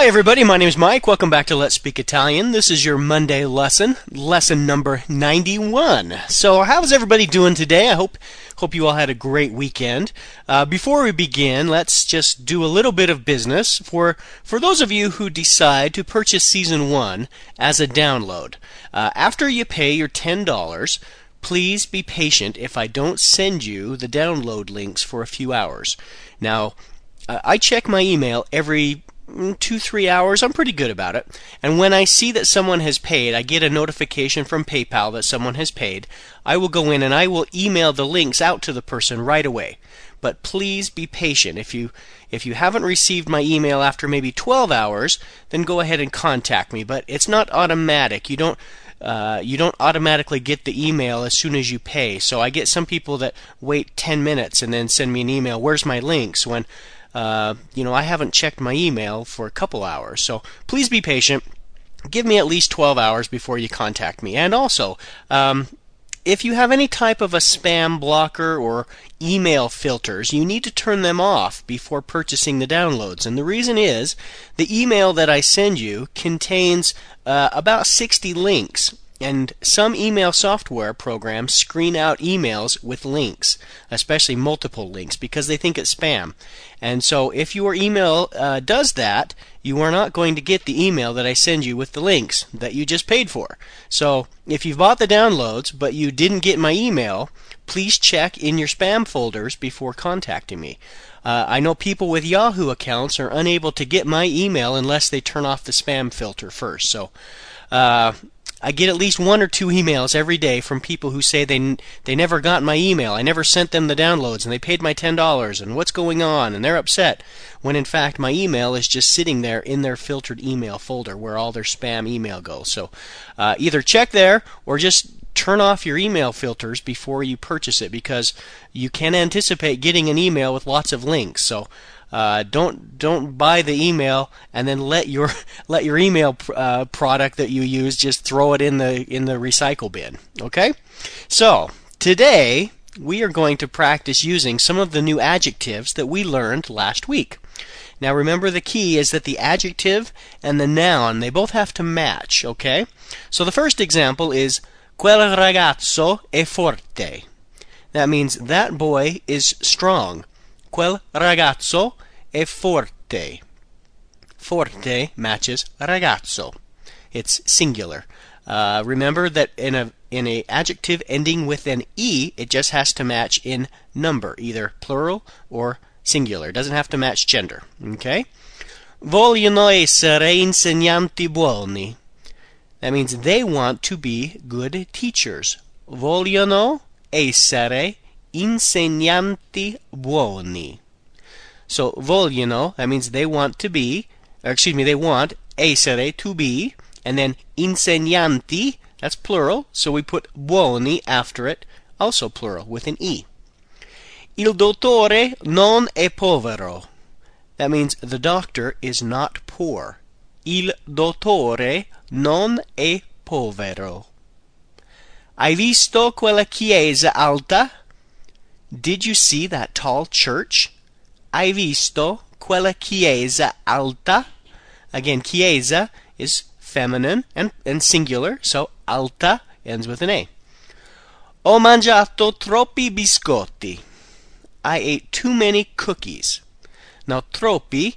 Hi, everybody. My name is Mike. Welcome back to Let's Speak Italian. This is your Monday lesson, lesson number 91. So, how's everybody doing today? I hope hope you all had a great weekend. Uh, before we begin, let's just do a little bit of business for for those of you who decide to purchase season one as a download. Uh, after you pay your ten dollars. Please be patient if I don't send you the download links for a few hours. Now, uh, I check my email every two, three hours. I'm pretty good about it. And when I see that someone has paid, I get a notification from PayPal that someone has paid. I will go in and I will email the links out to the person right away. But please be patient. If you if you haven't received my email after maybe 12 hours, then go ahead and contact me. But it's not automatic. You don't uh, you don't automatically get the email as soon as you pay. So I get some people that wait 10 minutes and then send me an email. Where's my links? When uh, you know, I haven't checked my email for a couple hours. So please be patient. Give me at least 12 hours before you contact me. And also, um, if you have any type of a spam blocker or email filters, you need to turn them off before purchasing the downloads. And the reason is the email that I send you contains uh, about 60 links and some email software programs screen out emails with links, especially multiple links, because they think it's spam. And so if your email uh, does that, you are not going to get the email that I send you with the links that you just paid for. So if you've bought the downloads but you didn't get my email, please check in your spam folders before contacting me. Uh, I know people with Yahoo accounts are unable to get my email unless they turn off the spam filter first. So, uh, I get at least one or two emails every day from people who say they they never got my email. I never sent them the downloads and they paid my $10 and what's going on and they're upset when in fact my email is just sitting there in their filtered email folder where all their spam email goes. So uh, either check there or just turn off your email filters before you purchase it because you can anticipate getting an email with lots of links. So uh, don't don't buy the email and then let your let your email uh, product that you use just throw it in the in the recycle bin. Okay, so today we are going to practice using some of the new adjectives that we learned last week. Now remember the key is that the adjective and the noun they both have to match, okay? So the first example is quel ragazzo è forte. That means that boy is strong. Quel ragazzo è forte. Forte matches ragazzo. It's singular. Uh, remember that in a in a adjective ending with an e, it just has to match in number, either plural or singular. It doesn't have to match gender. Okay? Vogliono essere insegnanti buoni. That means they want to be good teachers. Vogliono essere insegnanti buoni. So vogliono, that means they want to be, excuse me, they want essere, to be, and then insegnanti, that's plural, so we put buoni after it, also plural, with an E. Il dottore non è povero. That means the doctor is not poor. Il dottore non è povero. Hai visto quella chiesa alta? Did you see that tall church? Hai visto quella chiesa alta? Again, chiesa is feminine and, and singular, so alta ends with an A. Ho mangiato troppi biscotti. I ate too many cookies. Now, troppi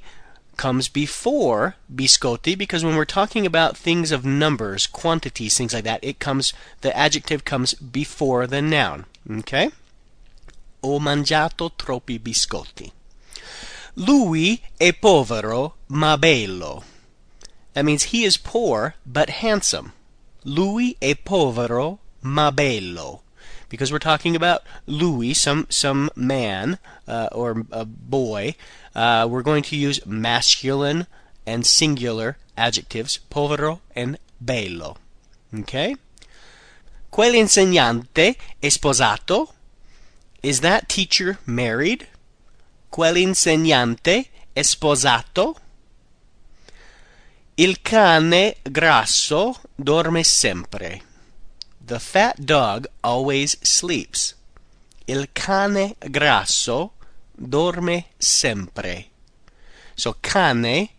comes before biscotti because when we're talking about things of numbers, quantities, things like that, it comes the adjective comes before the noun. Okay? Ho mangiato troppi biscotti. Lui è povero ma bello. That means he is poor but handsome. Lui è povero ma bello. Because we're talking about lui, some some man uh, or a boy, uh, we're going to use masculine and singular adjectives, povero and bello. Okay? Quell'insegnante è sposato? Is that teacher married? Quell'insegnante è sposato? Il cane grasso dorme sempre. The fat dog always sleeps. Il cane grasso dorme sempre. So cane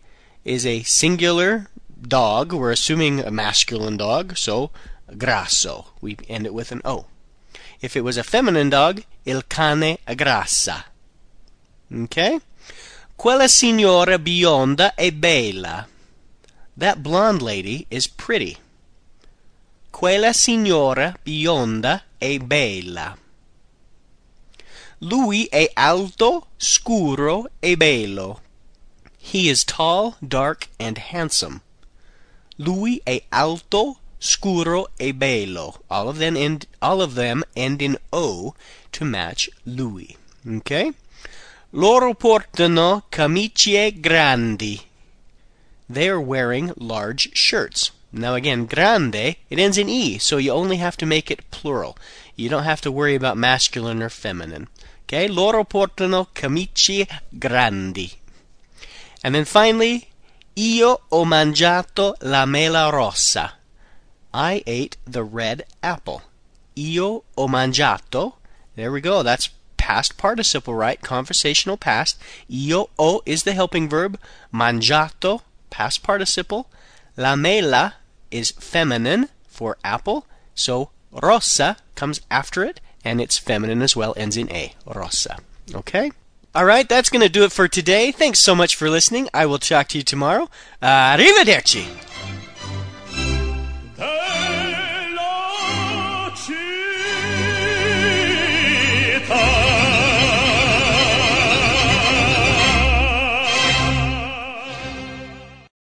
is a singular dog. We're assuming a masculine dog, so grasso. We end it with an O. If it was a feminine dog, il cane grassa. Okay? Quella signora bionda è bella. That blonde lady is pretty. Quella signora bionda è bella. Lui è alto, scuro e bello. He is tall, dark, and handsome. Lui è alto, scuro e bello. All of them end, all of them end in O to match lui. Okay? Loro portano camicie grandi. They are wearing large shirts. Now again, grande, it ends in E, so you only have to make it plural. You don't have to worry about masculine or feminine. Okay? Loro portano camicie grandi. And then finally, io ho mangiato la mela rossa. I ate the red apple. Io ho mangiato. There we go. That's past participle, right? Conversational past. Io ho is the helping verb. Mangiato, past participle. La mela is feminine for apple. So rossa comes after it, and it's feminine as well, ends in a. Rossa. Okay? All right, that's going to do it for today. Thanks so much for listening. I will talk to you tomorrow. Uh, arrivederci.